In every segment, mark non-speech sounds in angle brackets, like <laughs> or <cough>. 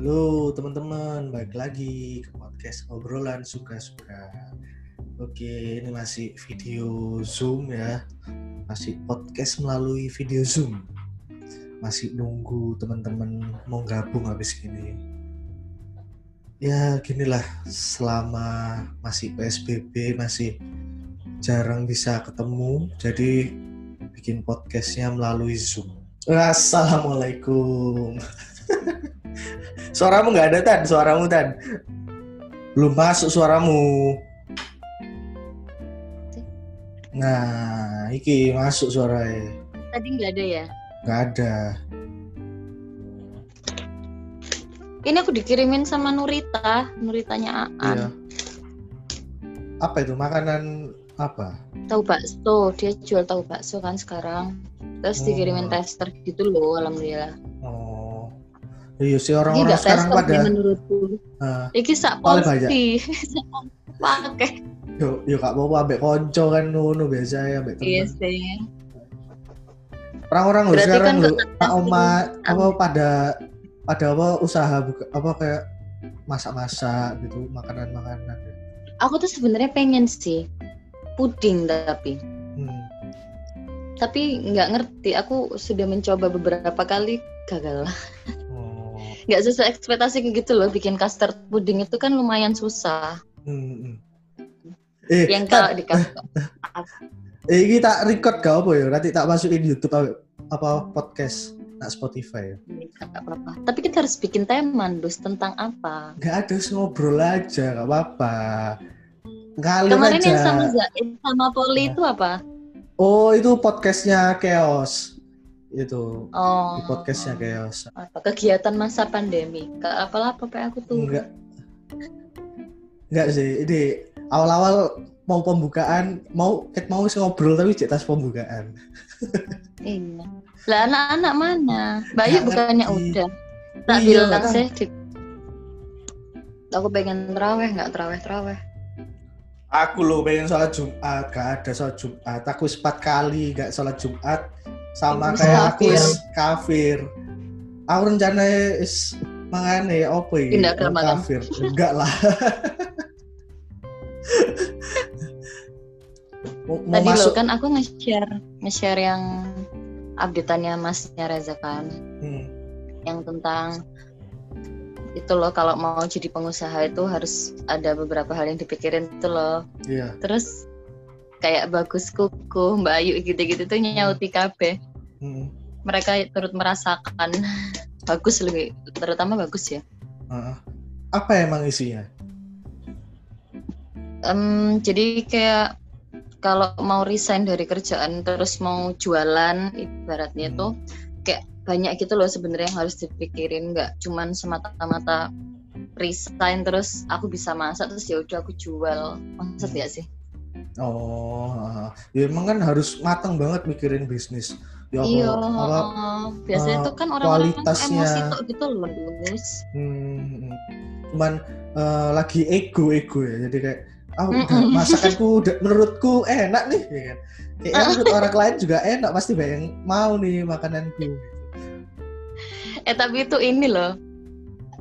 Halo teman-teman, balik lagi ke podcast obrolan suka-suka. Oke, ini masih video Zoom ya. Masih podcast melalui video Zoom. Masih nunggu teman-teman mau gabung habis ini. Ya, ginilah selama masih PSBB masih jarang bisa ketemu, jadi bikin podcastnya melalui Zoom. Assalamualaikum. <laughs> Suaramu nggak ada tan, suaramu tan. Belum masuk suaramu. Nah, iki masuk suaranya. Tadi nggak ada ya? Nggak ada. Ini aku dikirimin sama Nurita, Nuritanya Aan. Iya. Apa itu makanan apa? Tahu bakso, dia jual tahu bakso kan sekarang. Terus Oh. dikirimin tester gitu loh, alhamdulillah. Oh. Iya sih orang-orang sekarang pada menurutku. Ah. Iki sak porsi. Pakai. <laughs> yo yo gak mau ambek konco kan ngono biasa ya ambek Iya teman. sih. Orang-orang loh Berarti sekarang kan kok- Pak Oma apa pada pada apa usaha buka apa kayak masak-masak gitu makanan-makanan. Aku tuh sebenarnya pengen sih puding tapi Hmm. tapi nggak ngerti. Aku sudah mencoba beberapa kali gagal. <laughs> Nggak sesuai ekspektasi gitu loh. Bikin custard puding itu kan lumayan susah. Hmm, hmm. Eh, Yang kalau di kantor <laughs> eh, ini tak record gak apa ya? Nanti tak masukin YouTube apa, apa podcast, nak Spotify ya. Nggak apa-apa. Tapi kita harus bikin tema, Dus, tentang apa? Gak ada ngobrol aja, gak apa-apa. Ngalir Kemarin aja. yang sama Zaid sama Poli itu apa? Oh, itu podcastnya Chaos. Itu Oh, di podcastnya Chaos. apa? Kegiatan masa pandemi. Ke apalah apa aku tuh? Enggak. Enggak sih, ini awal-awal mau pembukaan, mau ket mau ngobrol tapi cek tas pembukaan. <laughs> Iya. Lah anak-anak mana? Bayu bukannya ngerti. udah. Tak Iya, bilang kan. sih. di- Aku pengen teraweh, nggak teraweh-teraweh. Aku loh pengen sholat Jumat, gak ada sholat Jumat. Aku wis empat kali gak sholat Jumat sama kayak aku kafir. wis kafir. Aku rencananya is mangane apa ya? Pindah kafir. Enggak lah. <laughs> mau, Tadi masuk lo kan aku nge-share nge-share yang updateannya Masnya Reza kan. Hmm, yang tentang itu loh kalau mau jadi pengusaha itu harus ada beberapa hal yang dipikirin itu loh iya. terus kayak bagus kuku Mbak Ayu gitu-gitu tuh nyauti KB Hmm, mereka turut merasakan <laughs> bagus lebih terutama bagus ya. Apa emang isinya? Em, jadi kayak kalau mau resign dari kerjaan terus mau jualan ibaratnya Hmm. tuh kayak banyak gitu loh sebenarnya yang harus dipikirin nggak cuman semata-mata resign terus aku bisa masak terus ya udah aku jual maksud Hmm. ya sih Oh, ya emang kan harus matang banget mikirin bisnis. Ya apa, iya apa biasanya eh, tuh kan orang-orang kualitasnya. emosi tuh gitu loh Dus. Hmm, cuman eh, lagi ego ego ya jadi kayak ah udah Mm-mm. masakanku udah menurutku enak nih ya kan kayak menurut orang lain juga enak pasti banyak yang mau nih makananku eh tapi itu ini loh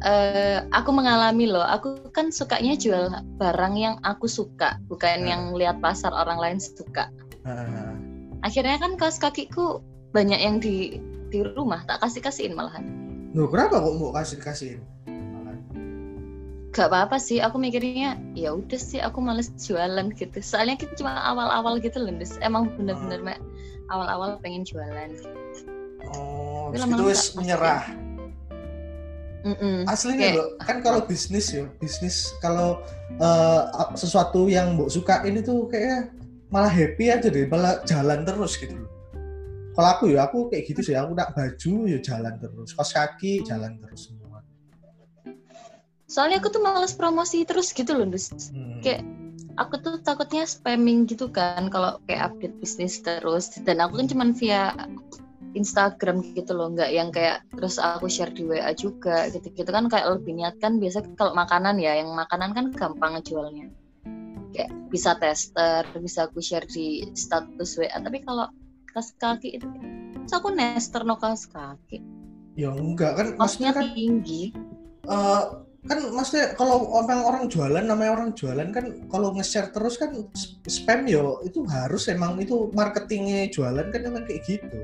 eh aku mengalami loh. Aku kan sukanya jual barang yang aku suka bukan Hmm. yang lihat pasar orang lain suka. Ah, akhirnya kan kaos kakiku banyak yang di di rumah tak kasih kasihin malahan. Loh, kenapa kok mau kasih kasihin gak apa apa sih aku mikirnya ya udah sih aku males jualan gitu. Soalnya kita cuma awal-awal gitu loh Des. emang bener-bener Mek, awal-awal pengen jualan. Oh habis lama-lama itu wis menyerah Mm-mm. aslinya loh kan kalau bisnis ya bisnis kalau eh, sesuatu yang mbok sukain itu kayak malah happy aja deh malah jalan terus gitu loh kalau aku ya aku kayak gitu sih aku nak baju ya jalan terus kaos kaki jalan terus semua soalnya aku tuh males promosi terus gitu loh Dus. Hmm. Kayak- aku tuh takutnya spamming gitu kan kalau kayak update bisnis terus dan aku kan cuman via Instagram gitu loh nggak yang kayak terus aku share di WA juga gitu-gitu. Kan kayak lebih niat kan biasa kalau makanan ya yang makanan kan gampang ngejualnya. Kayak bisa tester bisa aku share di status WA tapi kalau kaos kaki itu terus aku nester no kaos kaki. Ya enggak kan maksudnya maksudnya kan tinggi. eh, kan maksudnya kalau orang orang jualan namanya orang jualan kan kalau nge-share terus kan sp- spam yo. Itu harus emang itu marketingnya jualan kan emang kayak gitu.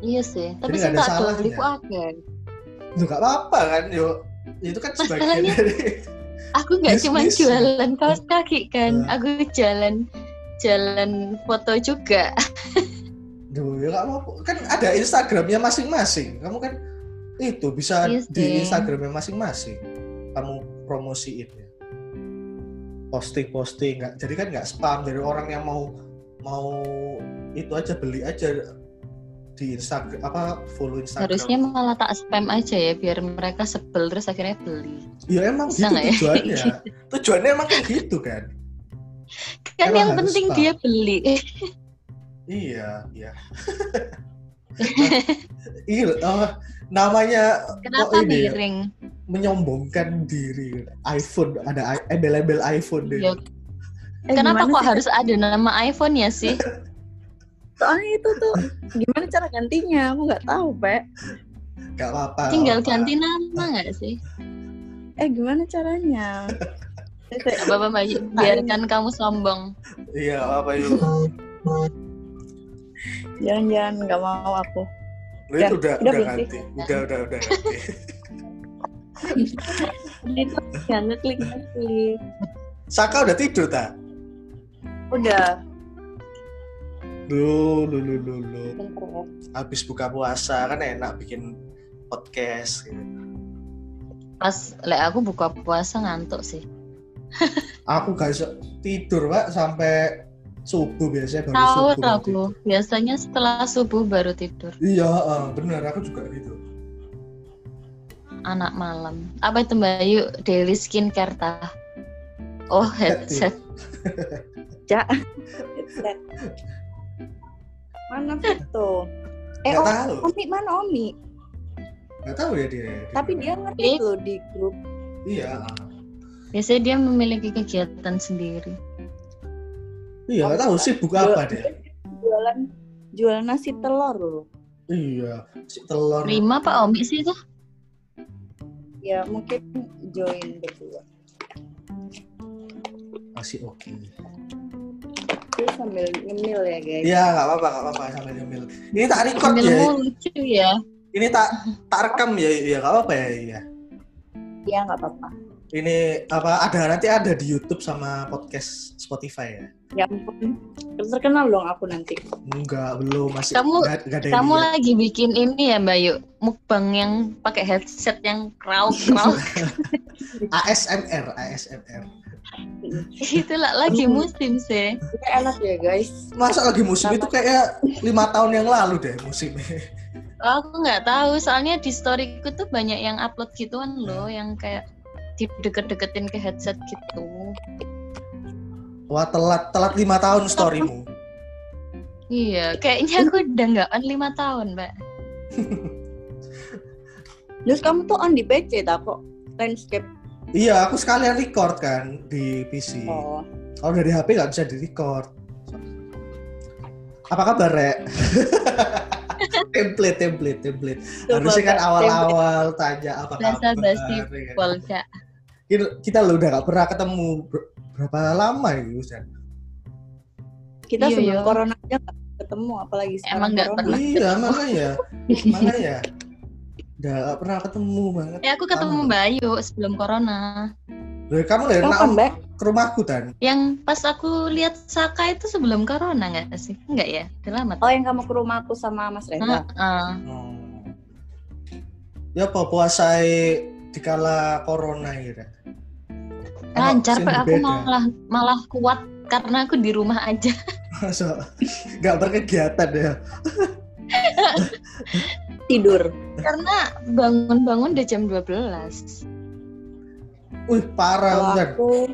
Iya sih, tapi sih tak salahnya. beli ku akeh. Lu gak apa-apa kan yo. Itu kan sebagian Masalahnya- dari Aku nggak cuma jualan kaos kaki kan, Nah. aku jalan jalan foto juga. Duh, ya nggak apa-apa. Kan ada Instagramnya masing-masing. Kamu kan itu bisa Iya di. Instagramnya masing-masing. Kamu promosiin ya. Posting-posting nggak. Jadi kan nggak spam dari orang yang mau mau itu aja beli aja di Instagram apa follow Instagram. Harusnya malah tak spam aja ya biar mereka sebel terus akhirnya beli. Ya emang Bisa gitu ya? tujuannya. <laughs> tujuannya emang kayak gitu kan. Kan Emang yang penting spam. dia beli. Iya, iya. iya, oh, namanya Kenapa kok ini ya? miring? menyombongkan diri iPhone ada embel-embel iPhone deh Ya, Eh, Kenapa kok sih? harus ada nama iPhone ya sih? <laughs> Soalnya itu tuh gimana cara gantinya? Aku nggak tahu, Pak. gak apa-apa Tinggal nggak ganti nama nggak sih? Eh, gimana caranya? Apa-apa Mbak biarkan kamu sombong. iya apa yuk Jangan-jangan nggak mau aku. Lu Ya, itu udah udah udah ganti udah udah udah ganti itu jangan ngeklik ngeklik. Saka udah tidur tak Udah. Lu lu lu lu lu Bentar ya. habis buka puasa kan enak bikin podcast gitu. Pas lek aku buka puasa ngantuk sih. <laughs> aku gak bisa tidur pak sampai subuh biasanya baru Tahu subuh aku. tidur. Biasanya setelah subuh baru tidur. iya eh, bener aku juga gitu Anak malam. Apa itu Mbak Yu? Daily skincare tah? Oh headset. <laughs> Headset. <laughs> Mana <laughs> foto? Eh, Nggak Om- tahu. Omi mana Omi? nggak tahu ya dia Tapi dia ngerti Eh. loh di grup. iya Biasanya dia memiliki kegiatan sendiri. iya nggak tahu sih buka apa dia Jualan jualan nasi telur loh. iya si telur Lima Pak Omi sih itu? Ya mungkin join berdua. masih oke Sambil ngemil ya guys. Iya, nggak apa-apa, nggak apa-apa sambil nyemil. Ini tak record ya. Sambilmu lucu ya. Ini tak tak rekam ya, iya nggak apa-apa ya. Iya. Iya nggak apa-apa. Ini apa ada nanti ada di YouTube sama podcast Spotify ya? Ya ampun. Terkenal dong aku nanti. Enggak, belum masih Kamu- nggak- nggak ada yang Kamu lagi bikin ini ya Mbak Yu? Mukbang yang pakai headset yang krauk-krauk. ASMR, <laughs> ASMR. Itulah lagi musim sih. Enak ya guys. Masa lagi musim itu kayak lima tahun yang lalu deh musimnya. Aku nggak tahu, soalnya di storyku tuh banyak yang upload gituan loh, yang kayak dideket-deketin ke headset gitu. Wah telat telat lima tahun storymu. Iya, kayaknya aku udah nggak on lima tahun, Mbak. <laughs> Terus kamu tuh on di PC tak kok landscape. Iya, aku sekalian record kan di PC. Oh. Kalau dari HP nggak bisa di record. Apa kabar, Rek? <laughs> template, template, template. Harusnya kan awal-awal tanya apa Bahasa kabar. basi ya kan? Kita, kita lo udah gak pernah ketemu ber- berapa lama ya, Ustaz? Kita Iya, sebelum iya. corona aja nggak ketemu apalagi sekarang Emang nggak corona. pernah. Iya, makanya. <laughs> makanya. Udah gak pernah ketemu banget. Ya aku ketemu. Mbak Ayu sebelum corona. Loh, kamu dari Kapan, Naom Mbak? ke rumahku kan? Yang pas aku lihat Saka itu sebelum corona nggak sih? Enggak ya? Udah lama. Oh, yang kamu ke rumah aku sama Mas Reza. Heeh. Hmm. Ya apa puasa dikala corona ya? Rek? Lancar, Pak. Aku beda. malah malah kuat karena aku di rumah aja. <laughs> Masa nggak berkegiatan ya? <laughs> Tidur. <laughs> Karena bangun-bangun udah jam 12. Wih parah kan? aku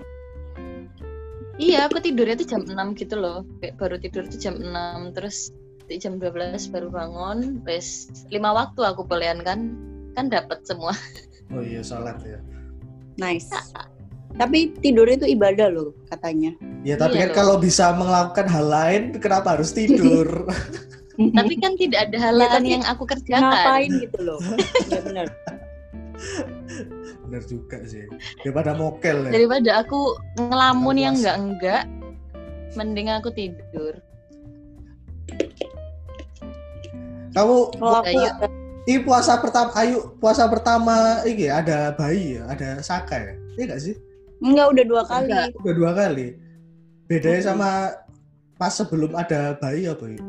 Iya, aku tidurnya tuh jam 6 gitu loh. Kayak baru tidur tuh jam 6, terus di jam 12 baru bangun. Wes lima waktu aku pelian kan. Kan dapat semua. <laughs> Oh iya sholat ya. nice. Tapi tidur itu ibadah loh katanya. Ya tapi Iya kan loh. kalau bisa melakukan hal lain, kenapa harus tidur? <laughs> Tapi kan tidak ada hal Ya, yang aku kerjakan. Ngapain gitu loh. <laughs> Ya benar. bener juga sih daripada mokel ya Daripada aku ngelamun yang puasa. enggak-enggak, mending aku tidur. kamu Kalau aku Ayo. ini puasa pertama ayu puasa pertama ini ada bayi ya ada saka ya iya gak sih enggak udah dua kali. Enggak. udah dua kali bedanya sama pas sebelum ada bayi apa ya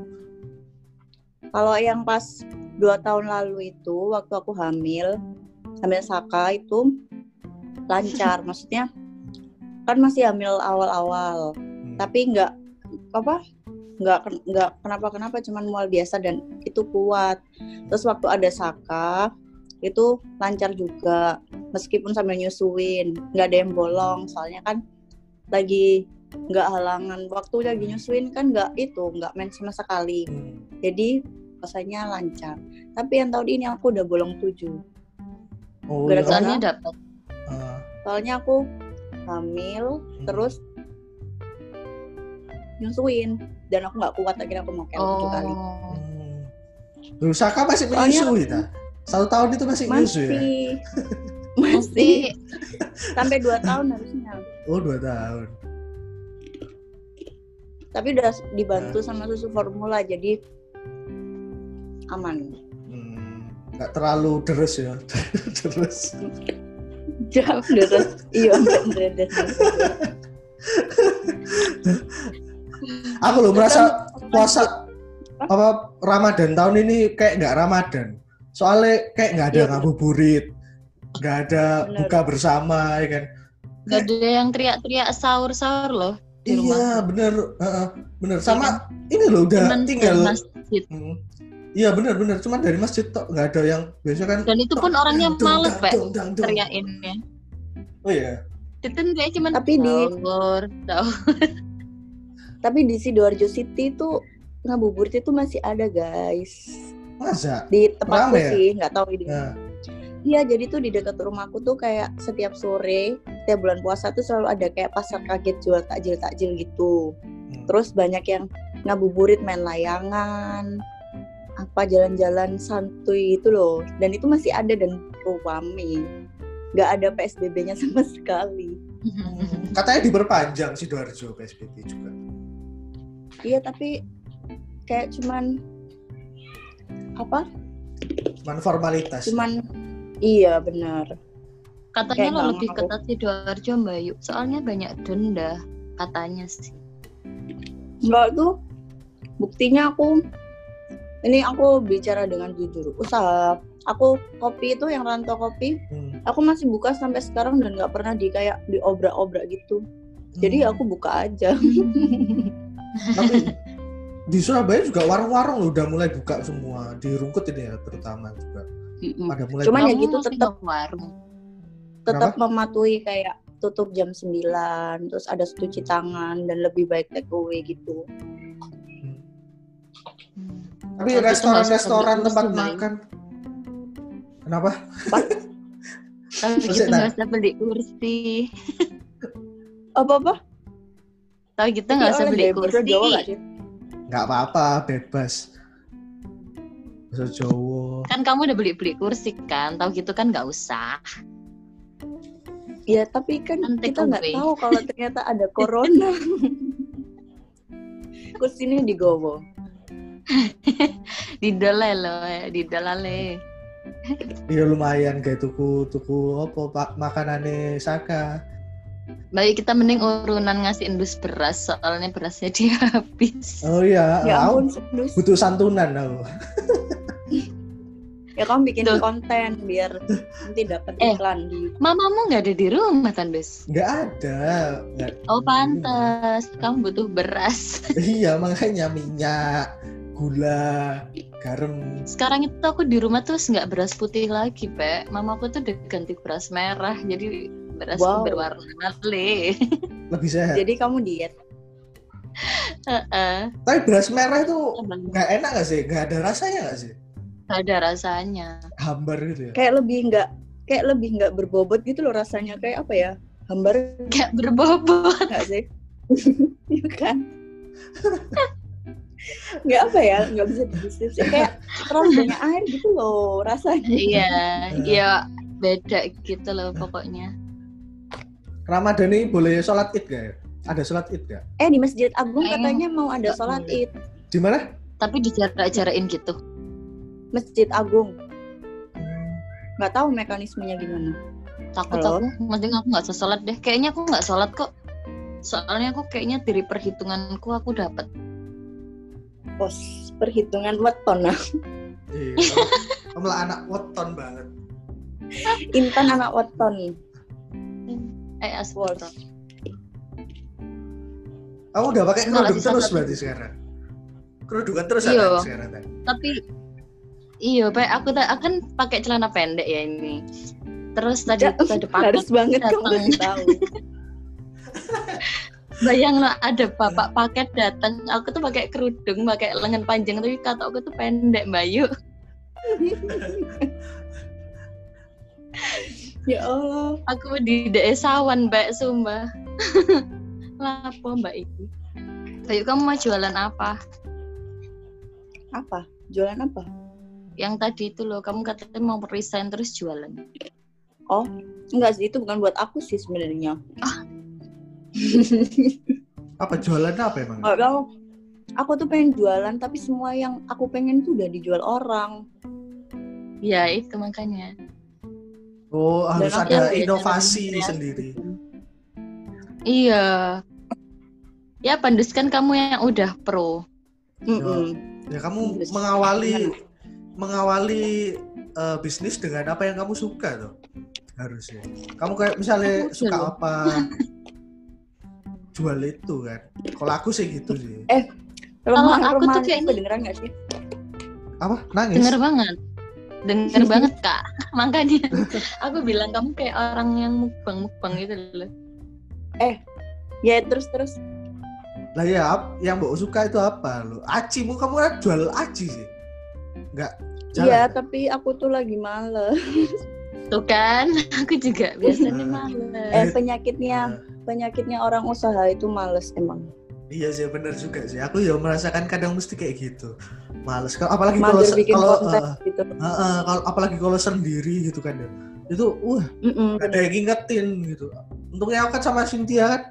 Kalau yang pas dua tahun lalu itu waktu aku hamil, hamil Saka itu lancar. <laughs> Maksudnya kan masih hamil awal-awal, Hmm. tapi nggak apa nggak nggak kenapa-kenapa cuman mual biasa dan itu kuat. Terus waktu ada Saka itu lancar juga meskipun sambil nyusuin nggak ada yang bolong soalnya kan lagi nggak halangan waktu lagi nyusuin kan nggak itu nggak main sama sekali Hmm. jadi puasanya lancar tapi yang tahun ini aku udah bolong tujuh oh Gara-gara- iya. Soalnya dapat. Ah, soalnya aku hamil hmm. terus nyusuin dan aku nggak kuat akhirnya aku mau kayak tujuh kali Oh. Hmm. Saka masih Soalnya- menyusui ta? Satu tahun itu masih menyusui ya? masih <laughs> masih Masih sampai dua tahun harusnya Oh dua tahun. Tapi udah dibantu sama susu formula jadi aman Hmm, nggak terlalu deres ya, <laughs> deres. jauh terus iya beres Aku loh merasa puasa apa Ramadan tahun ini kayak nggak Ramadan. Soalnya kayak nggak ada Iya. ngabuburit, nggak ada Bener. buka bersama, ya kan? Gak ada yang teriak-teriak sahur-sahur loh di rumah. Iya bener, Heeh, bener. Sama ini loh udah Cuman tinggal. masjid. Hmm. Iya bener. Cuman dari masjid tok nggak ada yang biasa kan. Dan itu pun orangnya males, Pak, teriakinnya. Oh iya. Itu kayak cuman Tapi di- <laughs> tapi di sidoarjo city tuh ngabuburit itu masih ada guys Masa? di tempatku ya? sih nggak tahu di Nah, Iya, jadi tuh di dekat rumahku tuh kayak setiap sore, setiap bulan puasa tuh selalu ada kayak pasar kaget jual takjil takjil gitu. hmm. Terus banyak yang ngabuburit main layangan, apa jalan-jalan santuy gitu loh. Dan itu masih ada dan rame. Gak ada PSBB-nya <laughs> sama sekali. Hmm, Katanya diperpanjang Sidoarjo PSBB juga. Iya, tapi kayak cuman apa? Cuman formalitas. Cuman iya benar. Katanya Kayak lo lebih mau. ketat Sidoarjo Mbak Yu. Soalnya banyak denda katanya sih. Enggak tuh buktinya aku ini aku bicara dengan jujur usaha aku kopi itu yang rantau kopi Hmm. aku masih buka sampai sekarang dan nggak pernah di kayak diobrak-obrak gitu jadi Hmm. aku buka aja <laughs> Tapi di Surabaya juga warung-warung udah mulai buka semua di Rungkut ini ya terutama juga Mm-mm. pada mulai Cuman ya gitu tetap tetap mematuhi kayak tutup jam 9 terus ada cuci tangan dan lebih baik take away gitu. Hmm. tapi restoran-restoran tempat makan. Kenapa? Kalau Terus gitu ya, nggak usah beli kursi. <laughs> apa-apa? Kalau gitu nggak usah beli kursi. Nggak apa-apa bebas. Bahasa Jawa Kan kamu udah beli-beli kursi kan. Tahu gitu kan nggak usah. Ya tapi kan Kan take kita nggak tahu kalau ternyata ada <laughs> corona. Kursinya digowo. <laughs> Didole loh, didolale. iya lumayan kayak tuku tuku apa pak makanannya Saka Baik kita mending urunan ngasih indus beras soalnya berasnya <laughs> dia habis. oh iya Ya ampun, butuh santunan aku Ya kamu bikin Tuh. konten biar nanti dapat Eh. iklan di Mamamu nggak ada di rumah Tandus. nggak ada nggak Oh pantas, kamu butuh beras. <laughs> iya makanya minyak gula garam Sekarang itu aku di rumah terus nggak beras putih lagi, Pe. Mamaku tuh udah ganti beras merah, jadi beras Wow. berwarna le. <laughs> lebih sehat Jadi kamu diet. Heeh. tapi beras merah itu nggak enak nggak sih nggak ada rasanya nggak sih ada rasanya. hambar gitu ya Kayak lebih nggak kayak lebih nggak berbobot gitu loh rasanya kayak apa ya? Hambar Kayak berbobot. nggak sih? <laughs> Iya kan? Nggak apa ya? Nggak bisa dideskripsi. Kayak terlalu banyak air gitu loh rasanya. Iya, iya. beda gitu loh pokoknya Ramadan ini boleh sholat id gak ya? Ada sholat id gak? Eh di Masjid Agung katanya mau ada sholat id. Di mana? tapi dijarak-jarakin gitu Masjid Agung. Nggak tahu mekanismenya gimana. takut Halo? aku mending aku nggak usah sholat deh kayaknya aku nggak sholat kok soalnya aku kayaknya dari perhitunganku aku dapat Pos perhitungan weton nah. <laughs> Iya. Kamu lah anak weton banget. Intan anak weton. eh Wos. astagfirullah Kamu udah pakai kerudung terus berarti sekarang? Kerudungan terus Iya. ada sekarang tapi iya pak aku tak akan pakai celana pendek ya ini terus tadi Ya, paket Harus banget datang. tahu. bayang lo ada bapak paket datang aku tuh pakai kerudung pakai lengan panjang tapi kata aku tuh pendek Bayu <laughs> ya Allah. aku di desawan mbak sumpah <laughs> lapo mbak itu Bayu kamu mau jualan apa Apa? Jualan apa? Yang tadi itu loh kamu katanya mau resign terus jualan Enggak sih, itu bukan buat aku sih sebenarnya. <laughs> Apa jualannya apa emang? Nggak tahu. Aku tuh pengen jualan, tapi semua yang aku pengen tuh udah dijual orang. ya itu makanya Oh, harus aku ada inovasi sendiri. iya ya pandus kan kamu yang udah pro Mm-mm. Ya kamu mengawali mengawali eh, bisnis dengan apa yang kamu suka tuh. Harusnya. Kamu kayak misalnya Udah suka apa jual itu kan. Kalau aku sih gitu sih. Lemah, aku tuh lemah, kayaknya- kedengeran nggak sih? Apa? Nangis? denger banget denger <laughs> banget kak <laughs> makanya aku bilang kamu kayak orang yang mukbang mukbang gitu loh Ya terus terus. Lah ya, yang mbok suka itu apa lo? Aci, mu kamu kan jual aci sih. Enggak. Iya, Jalan. tapi aku tuh lagi males. tuh kan <laughs> aku juga biasanya Eh. males Eh penyakitnya, penyakitnya orang usaha itu males emang. iya sih bener juga sih. Aku ya merasakan kadang mesti kayak gitu. Males kalau apalagi kalau eh, gitu. eh, eh, kalau apalagi kalau sendiri gitu kan ya. Itu uh Mm-mm, ada yang ngingetin gitu. Untungnya aku kan sama Cynthia kan.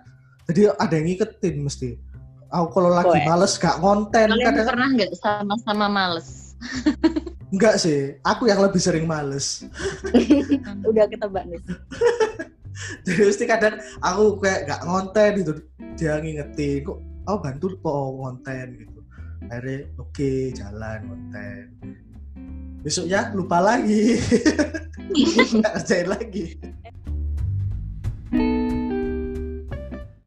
Jadi ada yang ngingetin mesti. Aku kalau lagi Boleh. males gak konten kalian kadang pernah nggak sama-sama males enggak sih. Aku yang lebih sering males. <laughs> Udah ketebak nih. Jadi mesti kadang aku kayak gak ngonten gitu. Dia ngingetin kok oh bantu kok ngonten gitu. Akhirnya oke jalan konten. Besoknya lupa lagi. <laughs> Gak kerjain lagi.